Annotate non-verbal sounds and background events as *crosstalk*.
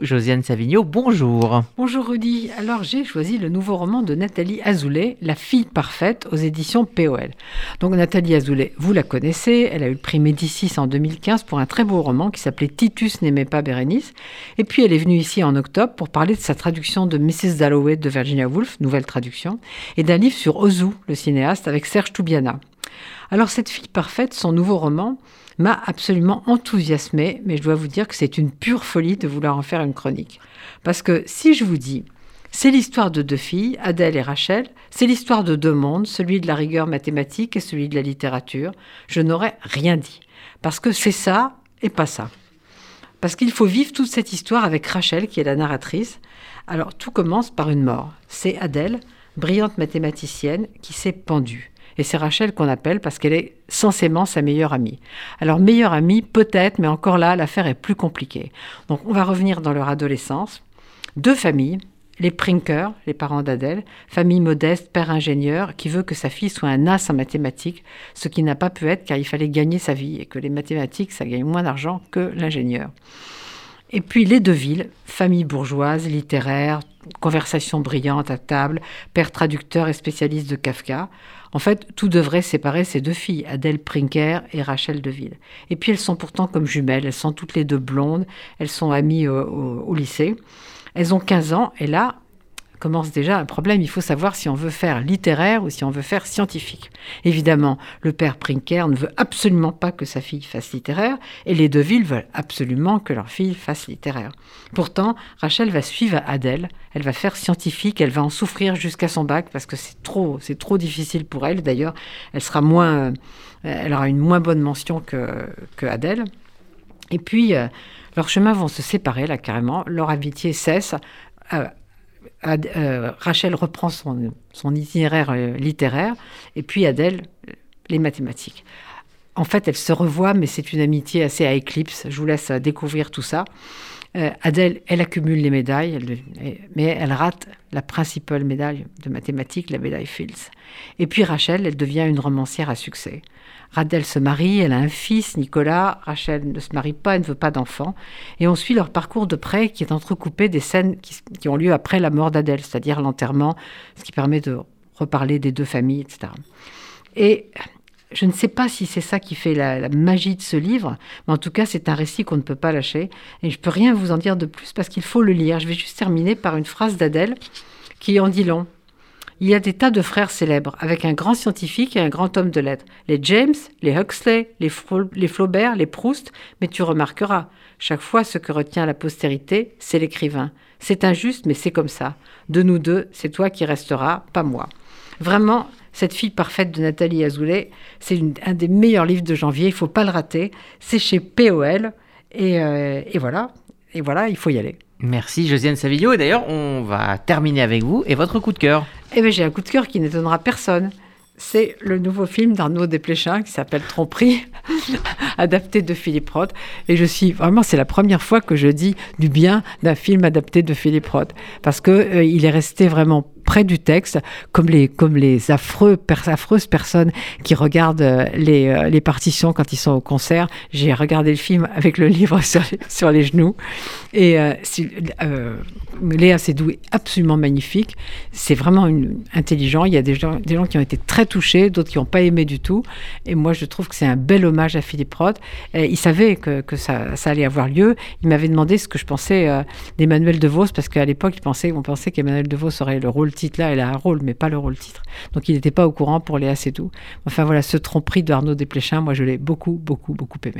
Josiane Savigno, bonjour. Bonjour Rudy. Alors j'ai choisi le nouveau roman de Nathalie Azoulay, La fille parfaite, aux éditions POL. Donc Nathalie Azoulay, vous la connaissez, elle a eu le prix Médicis en 2015 pour un très beau roman qui s'appelait Titus n'aimait pas Bérénice. Et puis elle est venue ici en octobre pour parler de sa traduction de Mrs. Dalloway de Virginia Woolf, nouvelle traduction, et d'un livre sur Ozu, le cinéaste, avec Serge Toubiana. Alors cette fille parfaite, son nouveau roman, m'a absolument enthousiasmé, mais je dois vous dire que c'est une pure folie de vouloir en faire une chronique. Parce que si je vous dis, c'est l'histoire de deux filles, Adèle et Rachel, c'est l'histoire de deux mondes, celui de la rigueur mathématique et celui de la littérature, je n'aurais rien dit. Parce que c'est ça et pas ça. Parce qu'il faut vivre toute cette histoire avec Rachel, qui est la narratrice. Alors tout commence par une mort. C'est Adèle, brillante mathématicienne, qui s'est pendue. Et c'est Rachel qu'on appelle parce qu'elle est censément sa meilleure amie. Alors meilleure amie, peut-être, mais encore là, l'affaire est plus compliquée. Donc on va revenir dans leur adolescence. Deux familles, les Prinker, les parents d'Adèle, famille modeste, père ingénieur, qui veut que sa fille soit un as en mathématiques, ce qui n'a pas pu être car il fallait gagner sa vie et que les mathématiques, ça gagne moins d'argent que l'ingénieur. Et puis les deux villes, famille bourgeoise, littéraire, conversation brillante à table, père traducteur et spécialiste de Kafka. En fait, tout devrait séparer ces deux filles, Adèle Prinker et Rachel Deville. Et puis elles sont pourtant comme jumelles, elles sont toutes les deux blondes, elles sont amies au, au lycée. Elles ont 15 ans et là, commence déjà un problème. Il faut savoir si on veut faire littéraire ou si on veut faire scientifique. Évidemment, le père Prinker ne veut absolument pas que sa fille fasse littéraire et les deux villes veulent absolument que leur fille fasse littéraire. Pourtant, Rachel va suivre Adèle, elle va faire scientifique, elle va en souffrir jusqu'à son bac parce que c'est trop, c'est trop difficile pour elle. D'ailleurs, elle sera moins, euh, elle aura une moins bonne mention que, que Adèle. Et puis, euh, leurs chemins vont se séparer là carrément, leur amitié cesse. Euh, euh, Rachel reprend son, itinéraire euh, littéraire et puis Adèle, euh, les mathématiques. En fait, elle se revoit, mais c'est une amitié assez à éclipse. Je vous laisse découvrir tout ça. Adèle, elle accumule les médailles, mais elle rate la principale médaille de mathématiques, la médaille Fields. Et puis Rachel, elle devient une romancière à succès. Adèle se marie, elle a un fils, Nicolas. Rachel ne se marie pas, elle ne veut pas d'enfant. Et on suit leur parcours de près qui est entrecoupé des scènes qui, ont lieu après la mort d'Adèle, c'est-à-dire l'enterrement, ce qui permet de reparler des deux familles, etc. Et je ne sais pas si c'est ça qui fait la, magie de ce livre, mais en tout cas, c'est un récit qu'on ne peut pas lâcher. Et je peux rien vous en dire de plus parce qu'il faut le lire. Je vais juste terminer par une phrase d'Adèle qui en dit long. Il y a des tas de frères célèbres, avec un grand scientifique et un grand homme de lettres. Les James, les Huxley, les, Flaubert, les Proust, mais tu remarqueras, chaque fois ce que retient la postérité, c'est l'écrivain. C'est injuste, mais c'est comme ça. De nous deux, c'est toi qui resteras, pas moi. Vraiment, cette fille parfaite de Nathalie Azoulay, c'est un des meilleurs livres de janvier, il faut pas le rater. C'est chez POL, et, euh, et voilà, et voilà, il faut y aller. Merci Josiane Savillo. Et d'ailleurs, on va terminer avec vous et votre coup de cœur. Eh bien, j'ai un coup de cœur qui n'étonnera personne. C'est le nouveau film d'Arnaud Desplechin qui s'appelle Tromperie, *laughs* adapté de Philippe Roth. Et je suis vraiment, c'est la première fois que je dis du bien d'un film adapté de Philippe Roth. Parce qu'il euh, il est resté vraiment près du texte, comme les, comme les affreux, affreuses personnes qui regardent euh, les, euh, les, partitions quand ils sont au concert. J'ai regardé le film avec le livre *laughs* sur sur les genoux. Et euh, euh, Léa Seydoux est absolument magnifique. C'est vraiment intelligent. Il y a des gens, des gens qui ont été très touchés, d'autres qui n'ont pas aimé du tout. Et moi, je trouve que c'est un bel hommage à Philippe Roth. Il savait que, que ça, allait avoir lieu. Il m'avait demandé ce que je pensais euh, d'Emmanuel DeVos, parce qu'à l'époque, on pensait qu'Emmanuel DeVos aurait le rôle titre là, elle a un rôle, mais pas le rôle titre. Donc il n'était pas au courant pour Léa Seydoux. Enfin voilà, ce tromperie d'Arnaud Desplechin, moi je l'ai beaucoup, beaucoup, beaucoup aimé.